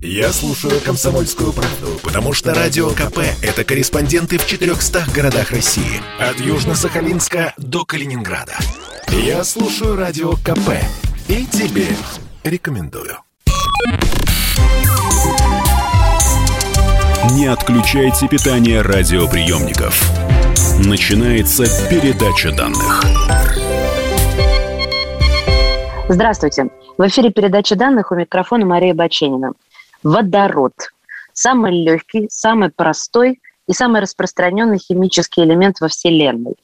Я слушаю «Комсомольскую правду», потому что «Радио КП» — это корреспонденты в 400 городах России. От Южно-Сахалинска до Калининграда. Я слушаю «Радио КП» и тебе рекомендую. Не отключайте питание радиоприемников. Начинается передача данных. Здравствуйте. В эфире передача данных у микрофона Мария Баченина. Водород. Самый легкий, самый простой и самый распространенный химический элемент во Вселенной.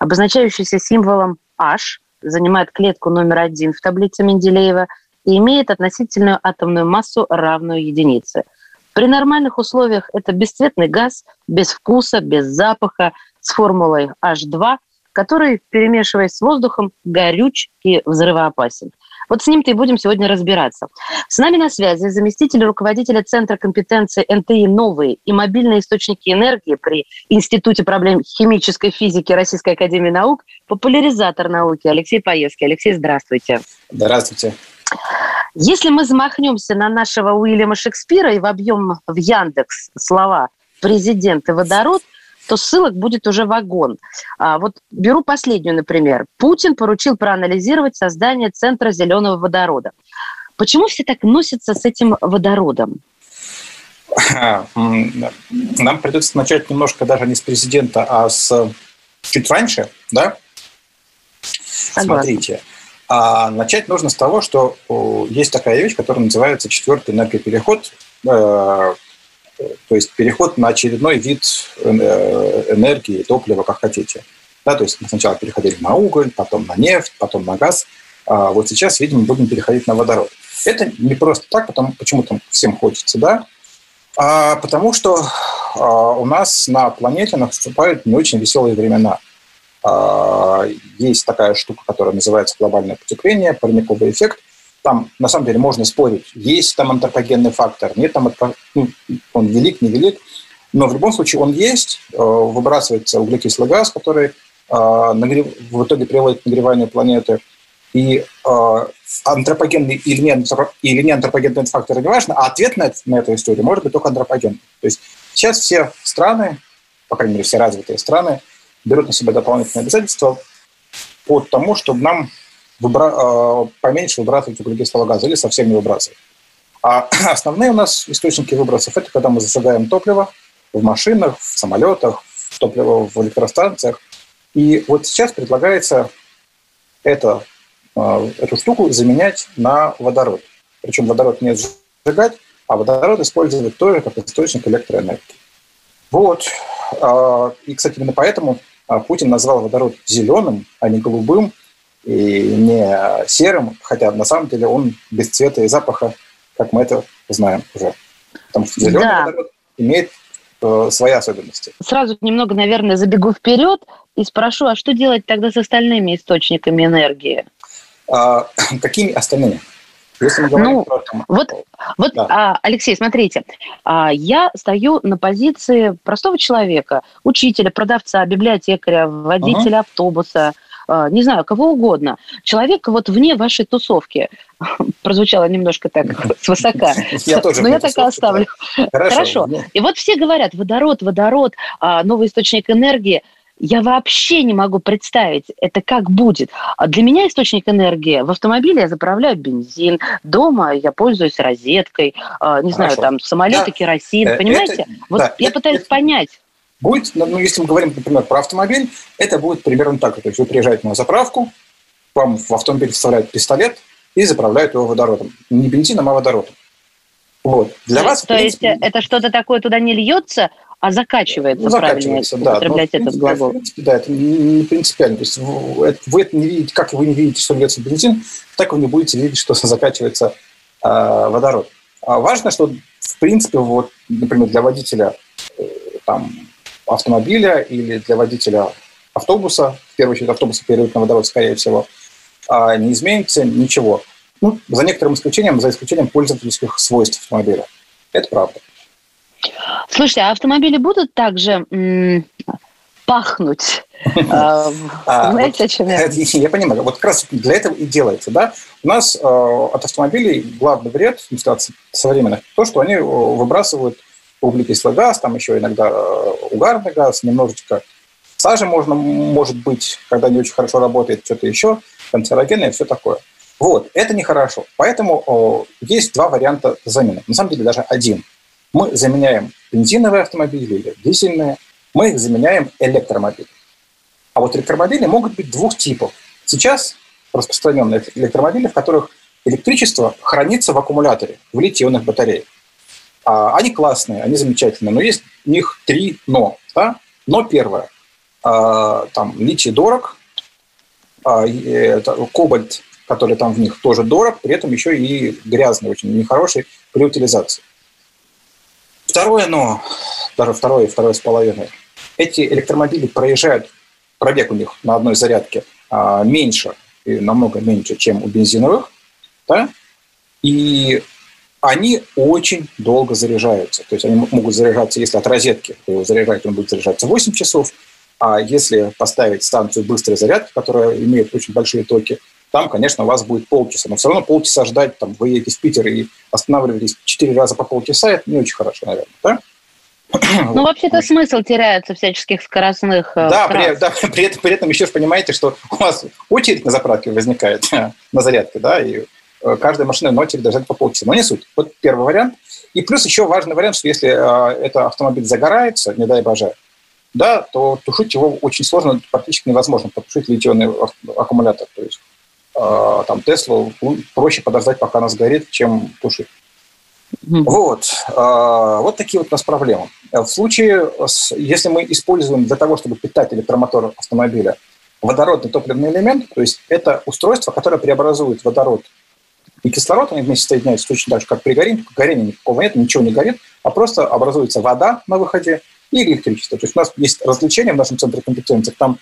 Обозначающийся символом H, занимает клетку номер один в таблице Менделеева и имеет относительную атомную массу, равную единице. При нормальных условиях это бесцветный газ, без вкуса, без запаха, с формулой H2, который, перемешиваясь с воздухом, горюч и взрывоопасен. Вот с ним-то и будем сегодня разбираться. С нами на связи заместитель руководителя Центра компетенции НТИ «Новые и мобильные источники энергии» при Институте проблем химической физики Российской Академии Наук, популяризатор науки Алексей Паевский. Алексей, здравствуйте. Здравствуйте. Если мы замахнемся на нашего Уильяма Шекспира и вобьем в Яндекс слова «президент» и «водород», то ссылок будет уже вагон. А, вот беру последнюю, например. Путин поручил проанализировать создание Центра зеленого водорода. Почему все так носятся с этим водородом? Нам придется начать немножко даже не с президента, а с чуть раньше, да? Согласна. Смотрите, а начать нужно с того, что есть такая вещь, которая называется четвертый энергопереход, э, то есть переход на очередной вид э, энергии, топлива, как хотите. Да, то есть мы сначала переходили на уголь, потом на нефть, потом на газ. А вот сейчас, видимо, будем переходить на водород. Это не просто так, потому, почему там всем хочется, да, а потому что а, у нас на планете наступают не очень веселые времена. А, есть такая штука, которая называется глобальное потепление, парниковый эффект – там на самом деле можно спорить, есть там антропогенный фактор, нет там, ну, он велик, невелик, но в любом случае он есть, э, выбрасывается углекислый газ, который э, в итоге приводит к нагреванию планеты, и э, антропогенный или не, или не антропогенный фактор не важно, а ответ на, на эту историю может быть только антропогенный. То есть сейчас все страны, по крайней мере все развитые страны, берут на себя дополнительные обязательства по тому, чтобы нам выбра... А, поменьше выбрасывать углекислого газа или совсем не выбрасывать. А основные у нас источники выбросов – это когда мы зажигаем топливо в машинах, в самолетах, в топливо в электростанциях. И вот сейчас предлагается это, а, эту штуку заменять на водород. Причем водород не сжигать, а водород использовать тоже как источник электроэнергии. Вот. А, и, кстати, именно поэтому Путин назвал водород зеленым, а не голубым – и не серым, хотя на самом деле он без цвета и запаха, как мы это знаем уже. Потому что зеленый да. водород имеет э, свои особенности. Сразу немного, наверное, забегу вперед и спрошу, а что делать тогда с остальными источниками энергии? А, какими остальными? Если мы говорим ну, про... вот, вот да. а, Алексей, смотрите, а, я стою на позиции простого человека, учителя, продавца, библиотекаря, водителя uh-huh. автобуса, не знаю, кого угодно. Человек вот вне вашей тусовки. Прозвучало немножко так свысока. Я тоже Но я так и оставлю. Хорошо. И вот все говорят, водород, водород, а, новый источник энергии. Я вообще не могу представить, это как будет. А для меня источник энергии в автомобиле я заправляю бензин, дома я пользуюсь розеткой, не знаю, там самолеты, керосин, э, понимаете? Вот я пытаюсь понять. Будет, ну, ну, если мы говорим, например, про автомобиль, это будет примерно так. То есть вы приезжаете на заправку, вам в автомобиль вставляют пистолет и заправляют его водородом. Не бензином, а водородом. Вот. Для то, вас, то принципе, есть это что-то такое туда не льется, а закачивается, ну, закачивается правильно да. употреблять Но, этот глагол. В принципе, да, это не принципиально. То есть вы, вы это не видите, как вы не видите, что льется бензин, так вы не будете видеть, что закачивается э, водород. А важно, что в принципе, вот, например, для водителя э, там, автомобиля или для водителя автобуса, в первую очередь автобуса перейдут на водород, скорее всего, а не изменится ничего. Ну, за некоторым исключением, за исключением пользовательских свойств автомобиля. Это правда. Слушайте, а автомобили будут также пахнуть. А, а, знаете, о чем я? Я понимаю. Вот как раз для этого и делается. Да? У нас от автомобилей главный вред, от современных, то, что они выбрасывают углекислый газ, там еще иногда угарный газ, немножечко сажи можно, может быть, когда не очень хорошо работает, что-то еще, канцерогенное, все такое. Вот, это нехорошо. Поэтому о, есть два варианта замены. На самом деле даже один. Мы заменяем бензиновые автомобили или дизельные, мы их заменяем электромобилями. А вот электромобили могут быть двух типов. Сейчас распространенные электромобили, в которых электричество хранится в аккумуляторе, в литий-ионных батареях. А, они классные, они замечательные, но есть у них три «но». Да? Но первое. А, там литий дорог, а, кобальт, который там в них тоже дорог, при этом еще и грязный, очень нехороший при утилизации. Второе «но», даже второе, второе с половиной. Эти электромобили проезжают, пробег у них на одной зарядке а, меньше, и намного меньше, чем у бензиновых, да? и они очень долго заряжаются. То есть они могут заряжаться, если от розетки его заряжать, он будет заряжаться 8 часов, а если поставить станцию быстрой зарядки, которая имеет очень большие токи, там, конечно, у вас будет полчаса. Но все равно полчаса ждать, там, вы едете в Питер и останавливаетесь четыре раза по полчаса, это не очень хорошо, наверное, да? Ну, вообще-то смысл теряется всяческих скоростных э, да, при, да, при, этом, при этом еще понимаете, что у вас очередь на заправке возникает на зарядке, да, и каждая машина на очередь должна по полчаса. Но не суть. Вот первый вариант. И плюс еще важный вариант, что если э, это автомобиль загорается, не дай боже, да, то тушить его очень сложно, практически невозможно потушить литионный аккумулятор. То есть а, там Теслу проще подождать, пока она сгорит, чем тушить. Mm-hmm. Вот. А, вот такие вот у нас проблемы. В случае, если мы используем для того, чтобы питать электромотор автомобиля водородный топливный элемент, то есть это устройство, которое преобразует водород и кислород, они вместе соединяются точно так же, как при горении, только горения никакого нет, ничего не горит, а просто образуется вода на выходе и электричество. То есть у нас есть развлечение в нашем центре компетенции, там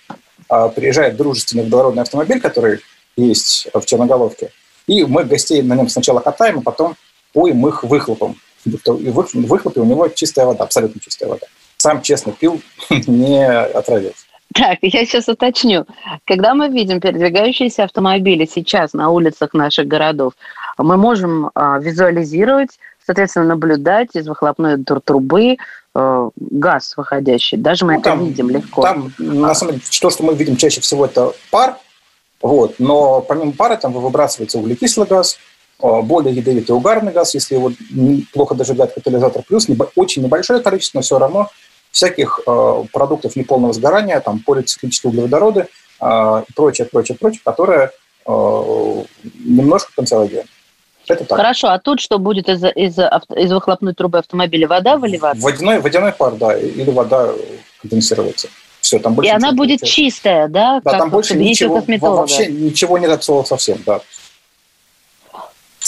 а, приезжает дружественный водородный автомобиль, который есть в Черноголовке. И мы гостей на нем сначала катаем, а потом поем их выхлопом. И в выхлопе у него чистая вода, абсолютно чистая вода. Сам честно пил, не отравился. Так, я сейчас уточню. Когда мы видим передвигающиеся автомобили сейчас на улицах наших городов, мы можем а, визуализировать, соответственно, наблюдать из выхлопной трубы э, газ выходящий. Даже мы ну, это там, видим легко. Там, на самом деле, то, что мы видим чаще всего, это пар, вот. Но помимо пары там выбрасывается углекислый газ, а, более ядовитый угарный газ, если его плохо дожигает катализатор, плюс очень небольшое количество, но все равно всяких э, продуктов неполного сгорания, там полициклические углеводороды э, и прочее, прочее, прочее, которое э, немножко канцерогенно. Это так. Хорошо, а тут что будет из, из, из выхлопной трубы автомобиля? Вода выливаться? Водяной, водяной пар, да, или вода конденсируется. Все, там больше И она будет чистая, да? Да, там больше ничего, вообще ничего нет от слова совсем, да.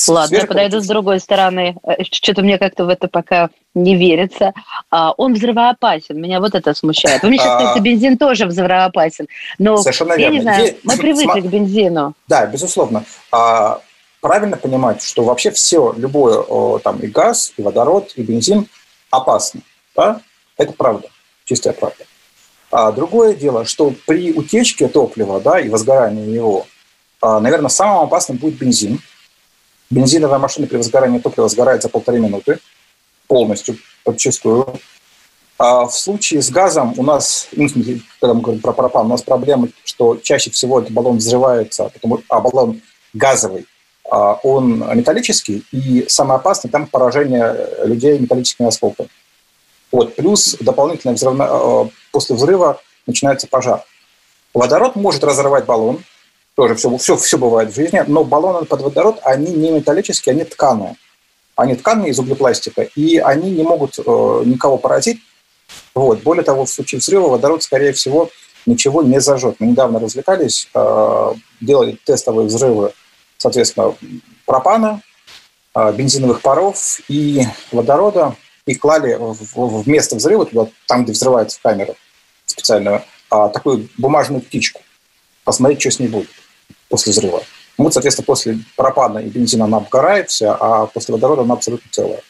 Ладно, Сверху... я подойду с другой стороны. Э, что-то мне как-то в это пока не верится. А, он взрывоопасен. Меня вот это смущает. У меня сейчас, кстати, бензин тоже взрывоопасен. Но Совершенно я не знаю, мы привыкли к бензину. Да, безусловно. А, правильно понимать, что вообще все, любое, там и газ, и водород, и бензин опасно. Да? Это правда, чистая правда. А другое дело, что при утечке топлива да, и возгорании его, а, наверное, самым опасным будет бензин. Бензиновая машина при возгорании топлива сгорает за полторы минуты полностью, подчастую. А в случае с газом у нас, ну, когда мы говорим про пропан, у нас проблема, что чаще всего этот баллон взрывается, потому, а баллон газовый, а он металлический, и самое опасное там поражение людей металлическими осколками. Вот, плюс дополнительное взрывное, э, после взрыва начинается пожар. Водород может разорвать баллон, тоже все, все, все бывает в жизни, но баллоны под водород, они не металлические, они тканые. Они тканые из углепластика, и они не могут э, никого поразить. Вот. Более того, в случае взрыва водород, скорее всего, ничего не зажжет. Мы недавно развлекались, э, делали тестовые взрывы, соответственно, пропана, э, бензиновых паров и водорода и клали в место взрыва, туда, там, где взрывается камера специальную, а, такую бумажную птичку. Посмотреть, что с ней будет после взрыва. Вот, соответственно, после пропана и бензина она обгорает вся, а после водорода она абсолютно целая.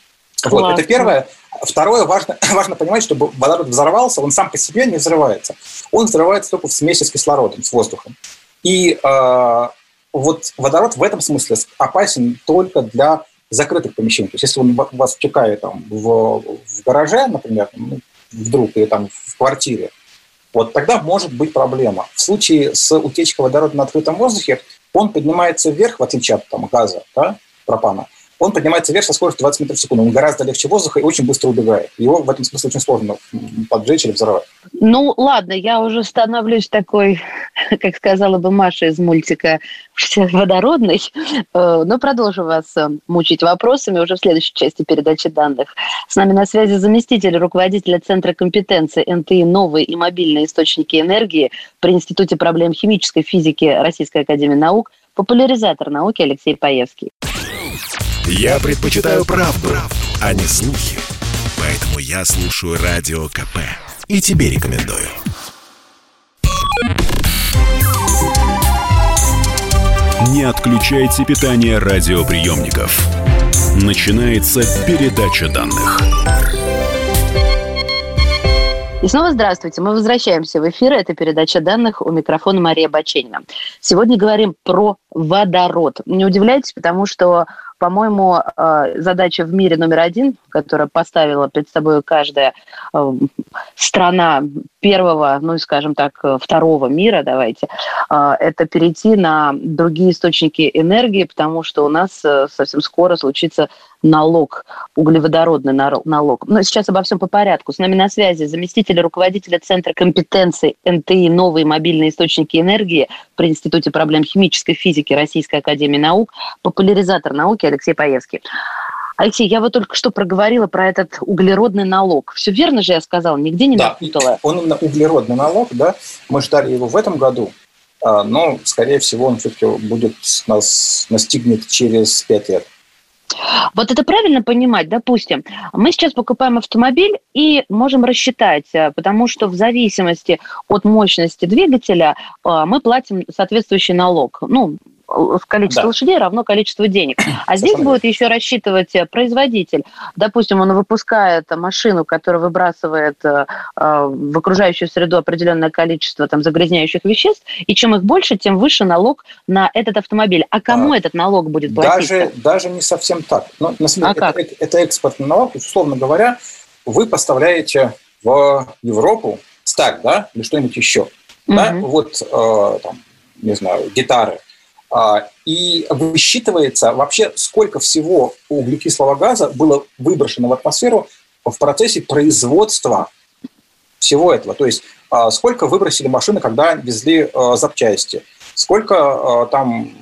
Вот, это первое. Второе, важно, важно понимать, чтобы водород взорвался, он сам по себе не взрывается. Он взрывается только в смеси с кислородом, с воздухом. И э, вот водород в этом смысле опасен только для закрытых помещений. То есть если он вас втекает там, в, в гараже, например, ну, вдруг, или там в квартире, вот тогда может быть проблема. В случае с утечкой водорода на открытом воздухе он поднимается вверх, в отличие от там, газа, да, пропана, он поднимается вверх со скоростью 20 метров в секунду. Он гораздо легче воздуха и очень быстро убегает. Его в этом смысле очень сложно поджечь или взорвать. Ну, ладно, я уже становлюсь такой, как сказала бы Маша из мультика «Водородный», э, но продолжу вас э, мучить вопросами уже в следующей части передачи данных. С нами на связи заместитель руководителя Центра компетенции НТИ «Новые и мобильные источники энергии» при Институте проблем химической физики Российской Академии Наук, популяризатор науки Алексей Паевский. Я предпочитаю правду, а не слухи. Поэтому я слушаю Радио КП. И тебе рекомендую. Не отключайте питание радиоприемников. Начинается передача данных. И снова здравствуйте. Мы возвращаемся в эфир. Это передача данных у микрофона Мария Баченина. Сегодня говорим про водород. Не удивляйтесь, потому что по-моему, э, задача в мире номер один, которая поставила перед собой каждая э, страна первого, ну, скажем так, второго мира, давайте, э, это перейти на другие источники энергии, потому что у нас совсем скоро случится налог, углеводородный налог. Но сейчас обо всем по порядку. С нами на связи заместитель руководителя Центра компетенций НТИ «Новые мобильные источники энергии» при Институте проблем химической физики Российской Академии Наук, популяризатор науки Алексей Паевский. Алексей, я вот только что проговорила про этот углеродный налог. Все верно же я сказала, нигде не да, напутала? он именно углеродный налог, да, мы ждали его в этом году, а, но, скорее всего, он все-таки будет нас настигнет через пять лет. Вот это правильно понимать, допустим, мы сейчас покупаем автомобиль и можем рассчитать, э, потому что в зависимости от мощности двигателя э, мы платим соответствующий налог. Ну, количество да. лошадей равно количеству денег. А здесь будет еще рассчитывать э, производитель. Допустим, он выпускает машину, которая выбрасывает э, э, в окружающую среду определенное количество там, загрязняющих веществ, и чем их больше, тем выше налог на этот автомобиль. А кому а, этот налог будет платить? Даже, даже не совсем так. Но, на самом деле, а это, как? это, экспортный налог. Условно говоря, вы поставляете в Европу сталь, да, или что-нибудь еще. Угу. Да, вот, э, там, не знаю, гитары – а, и высчитывается вообще, сколько всего углекислого газа было выброшено в атмосферу в процессе производства всего этого. То есть а, сколько выбросили машины, когда везли а, запчасти, сколько там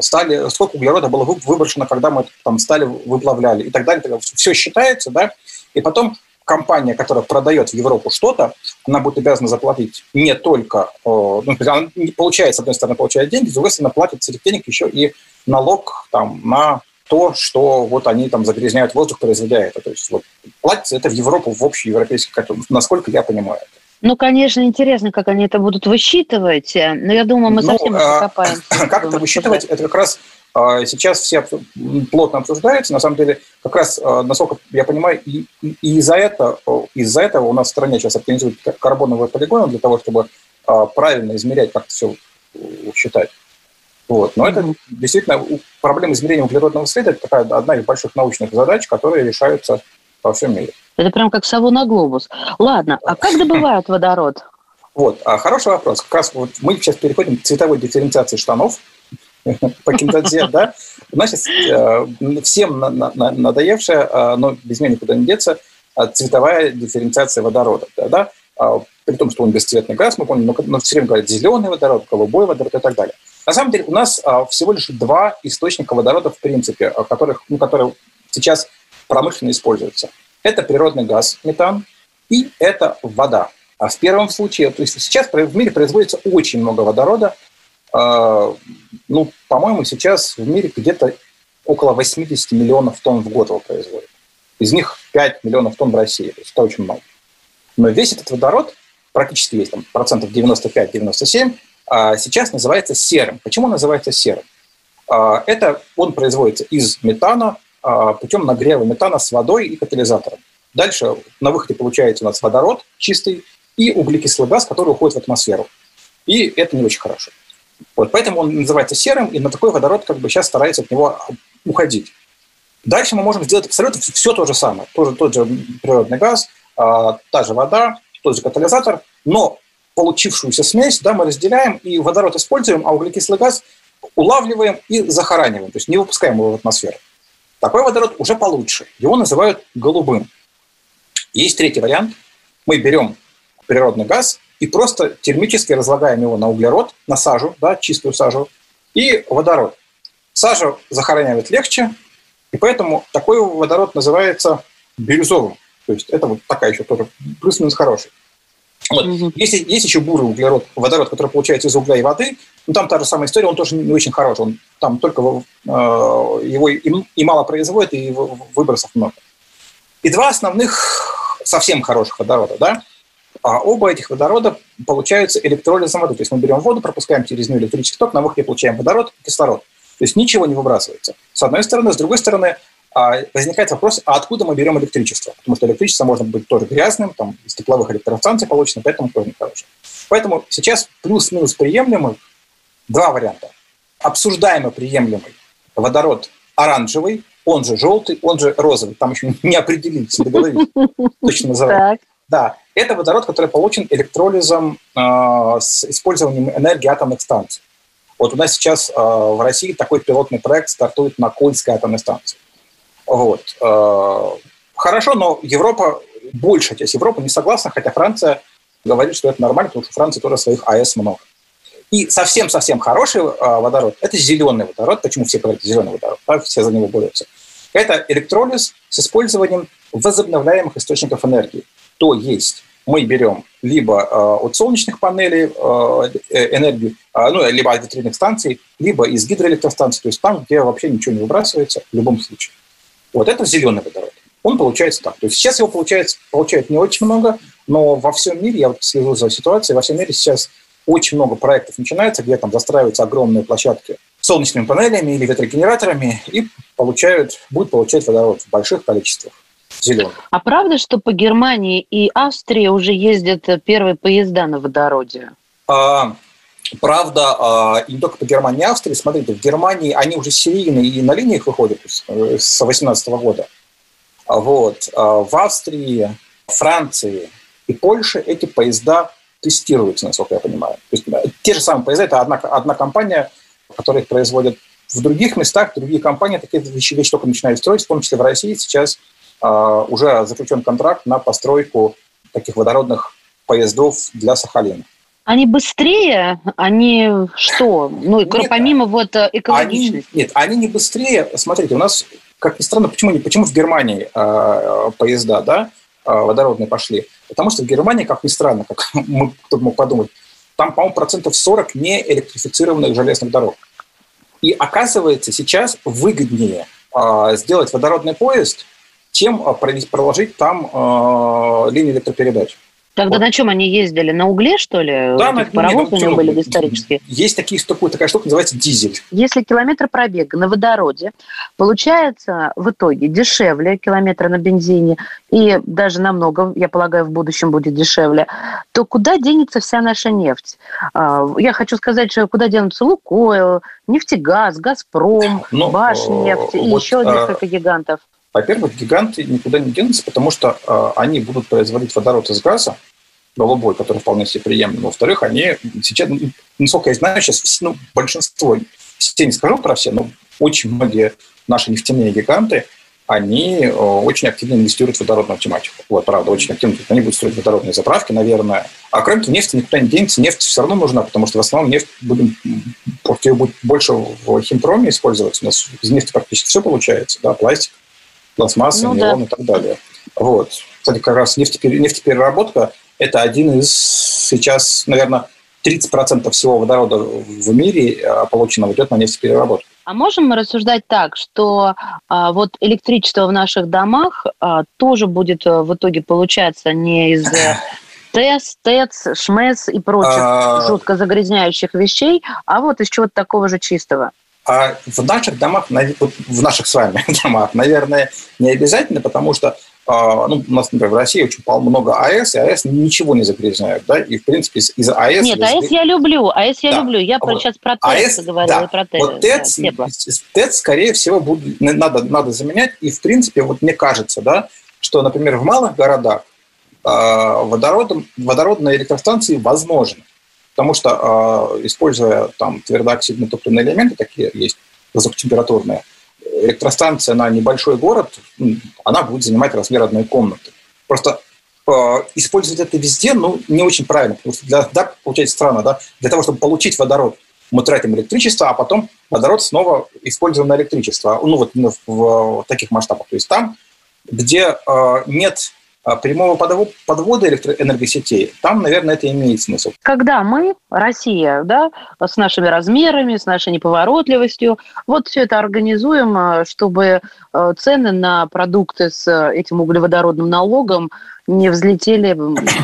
стали, сколько углерода было выброшено, когда мы там стали выплавляли и так далее. Все считается, да, и потом компания, которая продает в Европу что-то, она будет обязана заплатить не только, э, ну, она получает, с одной стороны, получает деньги, с другой стороны, платит с этих денег еще и налог там, на то, что вот они там загрязняют воздух, производя это. То есть вот, платится это в Европу, в общий европейский котел, насколько я понимаю. Ну, конечно, интересно, как они это будут высчитывать, но я думаю, мы ну, совсем а, покопаемся. Как это высчитывать? Это как раз сейчас все плотно обсуждаются. На самом деле, как раз, а, насколько я понимаю, и, и из-за этого, из-за этого у нас в стране сейчас организуют карбоновые полигоны для того, чтобы а, правильно измерять, как это все считать. Вот. Но это действительно проблема измерения углеродного следа – это такая одна из больших научных задач, которые решаются во всем мире. Это прям как сову на глобус. Ладно, а как добывают водород? Вот, хороший вопрос. Как раз вот мы сейчас переходим к цветовой дифференциации штанов – по киндадзе, да, значит, э, всем надоевшая, э, но без меня никуда не деться, э, цветовая дифференциация водорода, да, а, при том, что он бесцветный газ, мы помним, но все время говорят зеленый водород, голубой водород и так далее. На самом деле у нас всего лишь два источника водорода, в принципе, которых, ну, которые сейчас промышленно используются. Это природный газ, метан, и это вода. А в первом случае, то есть сейчас в мире производится очень много водорода, а, ну, по-моему, сейчас в мире где-то около 80 миллионов тонн в год его производят. Из них 5 миллионов тонн в России. То есть это очень много. Но весь этот водород, практически весь, там, процентов 95-97, а, сейчас называется серым. Почему называется серым? А, это он производится из метана, путем нагрева метана с водой и катализатором. Дальше на выходе получается у нас водород чистый и углекислый газ, который уходит в атмосферу. И это не очень хорошо. Вот, поэтому он называется серым, и на такой водород как бы сейчас старается от него уходить. Дальше мы можем сделать абсолютно все то же самое. Тоже тот же природный газ, а, та же вода, тот же катализатор, но получившуюся смесь да, мы разделяем и водород используем, а углекислый газ улавливаем и захораниваем, то есть не выпускаем его в атмосферу. Такой водород уже получше. Его называют голубым. Есть третий вариант. Мы берем природный газ и просто термически разлагаем его на углерод, на сажу, да, чистую сажу, и водород. Сажу захоранивать легче, и поэтому такой водород называется бирюзовым. То есть это вот такая еще тоже плюс-минус хороший. Вот. Угу. Есть, есть еще бурый углерод, водород, который получается из угля и воды. Ну, там та же самая история, он тоже не очень хороший. Он, там только э, его и, и мало производит, и выбросов много. И два основных совсем хороших водорода. Да? А оба этих водорода получаются электролизом воды. То есть мы берем воду, пропускаем через нее электрический ток, на выходе получаем водород и кислород. То есть ничего не выбрасывается. С одной стороны. С другой стороны, а, возникает вопрос, а откуда мы берем электричество? Потому что электричество может быть тоже грязным, там из тепловых электростанций получено, поэтому тоже нехорошее. Поэтому сейчас плюс-минус приемлемый два варианта. Обсуждаемо приемлемый водород оранжевый, он же желтый, он же розовый. Там еще не определились, договорились. Точно называют. Да, это водород, который получен электролизом э, с использованием энергии атомных станций. Вот у нас сейчас э, в России такой пилотный проект стартует на Кольской атомной станции. Вот. Э, хорошо, но Европа, большая часть Европы не согласна, хотя Франция говорит, что это нормально, потому что у Франции тоже своих АЭС много. И совсем-совсем хороший э, водород – это зеленый водород. Почему все говорят зеленый водород? Да, все за него борются. Это электролиз с использованием возобновляемых источников энергии. То есть мы берем либо э, от солнечных панелей э, энергию, э, ну, либо от ветряных станций, либо из гидроэлектростанций, то есть там, где вообще ничего не выбрасывается в любом случае. Вот это зеленый водород. Он получается так. То есть сейчас его получается, получает не очень много, но во всем мире, я вот слежу за ситуацией, во всем мире сейчас очень много проектов начинается, где там застраиваются огромные площадки солнечными панелями или ветрогенераторами и получают, будут получать водород в больших количествах. Зеленый. А правда, что по Германии и Австрии уже ездят первые поезда на водороде? А, Правда, а, и не только по Германии и Австрии. Смотрите, в Германии они уже серийные и на линиях выходят с 2018 года. А вот. А в Австрии, Франции и Польше эти поезда тестируются, насколько я понимаю. То есть, те же самые поезда, это одна, одна компания, которая их производит в других местах, другие компании такие вещи, вещи только начинают строить, в том числе в России сейчас э, уже заключен контракт на постройку таких водородных поездов для Сахалина. Они быстрее, они что? Ну, нет, помимо вот экологичности. Они, нет, они не быстрее. Смотрите, у нас, как ни странно, почему, почему в Германии э, поезда, да, э, водородные пошли? Потому что в Германии, как ни странно, как мы, кто мог подумать, там, по-моему, процентов 40 не электрифицированных железных дорог. И оказывается, сейчас выгоднее э, сделать водородный поезд, чем э, проложить там э, линии электропередач. Тогда вот. на чем они ездили? На угле, что ли? Да, на паровозы у них были исторические. Есть такие, такая, такая штука, называется дизель. Если километр пробега на водороде получается в итоге дешевле километра на бензине, и даже намного, я полагаю, в будущем будет дешевле, то куда денется вся наша нефть? А, я хочу сказать, что куда денутся Лукойл, нефтегаз, Газпром, ну, Башнефть вот, и еще а, несколько гигантов. Во-первых, гиганты никуда не денутся, потому что э, они будут производить водород из газа, голубой, который вполне себе приемлем. Во-вторых, они сейчас, ну, насколько я знаю, сейчас ну, большинство, все не скажу про все, но очень многие наши нефтяные гиганты, они э, очень активно инвестируют в водородную тематику. Вот, правда, очень активно. Они будут строить водородные заправки, наверное. А кроме того, нефть никуда не денется. Нефть все равно нужна, потому что в основном нефть будем, ее будет больше в химпроме использоваться. У нас из нефти практически все получается, да, пластик, пластмасса, ну, нейлон да. и так далее. Вот. Кстати, как раз нефтепереработка – это один из сейчас, наверное, 30% всего водорода в мире а, полученного идет на нефтепереработку. А можем мы рассуждать так, что а, вот электричество в наших домах а, тоже будет а, в итоге получаться не из э, ТЭС, ТЭЦ, ШМЭС и прочих а... жутко загрязняющих вещей, а вот из чего-то такого же чистого? А в наших домах, в наших с вами домах, наверное, не обязательно, потому что а, ну, у нас, например, в России очень много АЭС, и АЭС ничего не загрязняют, да, и, в принципе, из АЭС... Нет, везде... АЭС я люблю, АЭС я да. люблю, я вот. сейчас про ТЭЦ АЭС, говорила, да. про ТЭЦ. Вот ТЭЦ, да, ТЭЦ, скорее всего, будет, надо, надо заменять, и, в принципе, вот мне кажется, да, что, например, в малых городах э, водородом, водородные электростанции возможны, потому что, э, используя там твердооксидные топливные элементы, такие есть высокотемпературные, электростанция на небольшой город, она будет занимать размер одной комнаты. Просто э, использовать это везде, ну, не очень правильно, потому что для, да, получается странно, да, для того, чтобы получить водород, мы тратим электричество, а потом водород снова используем на электричество, ну, вот в, в таких масштабах. То есть там, где э, нет а прямого подвода электроэнергосетей, там, наверное, это имеет смысл. Когда мы, Россия, да, с нашими размерами, с нашей неповоротливостью, вот все это организуем, а, чтобы а, цены на продукты с этим углеводородным налогом не взлетели,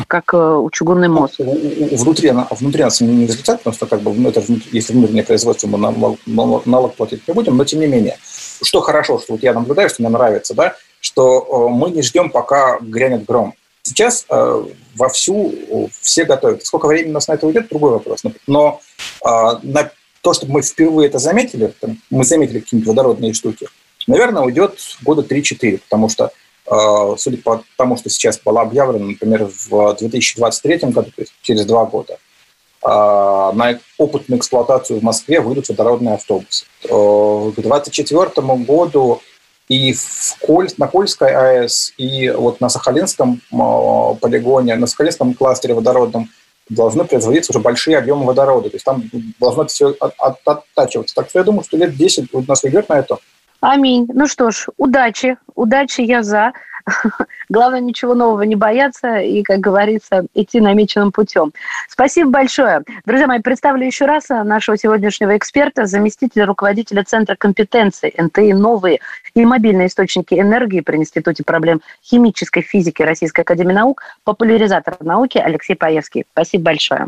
как у чугунный мост. Внутри, внутри нас не взлетят, потому что как бы, ну, это, если внутреннее производство, мы налог платить не будем, но тем не менее. Что хорошо, что вот я наблюдаю, что мне нравится, да, что э, мы не ждем, пока грянет гром. Сейчас э, вовсю все готовят. Сколько времени у нас на это уйдет, другой вопрос. Но э, на то, чтобы мы впервые это заметили, там, мы заметили какие-нибудь водородные штуки, наверное, уйдет года 3-4, потому что, э, судя по тому, что сейчас было объявлено, например, в 2023 году, то есть через два года, э, на опытную эксплуатацию в Москве выйдут водородные автобусы. Э, к 2024 году и в Коль, на Кольской АЭС, и вот на Сахалинском полигоне, на Сахалинском кластере водородном должны производиться уже большие объемы водорода. То есть там должно все от, от, оттачиваться. Так что я думаю, что лет 10 у нас уйдет на это. Аминь. Ну что ж, удачи. Удачи я за. Главное, ничего нового не бояться и, как говорится, идти намеченным путем. Спасибо большое. Друзья мои, представлю еще раз нашего сегодняшнего эксперта, заместителя руководителя Центра компетенции НТИ «Новые и мобильные источники энергии» при Институте проблем химической физики Российской Академии Наук, популяризатор науки Алексей Паевский. Спасибо большое.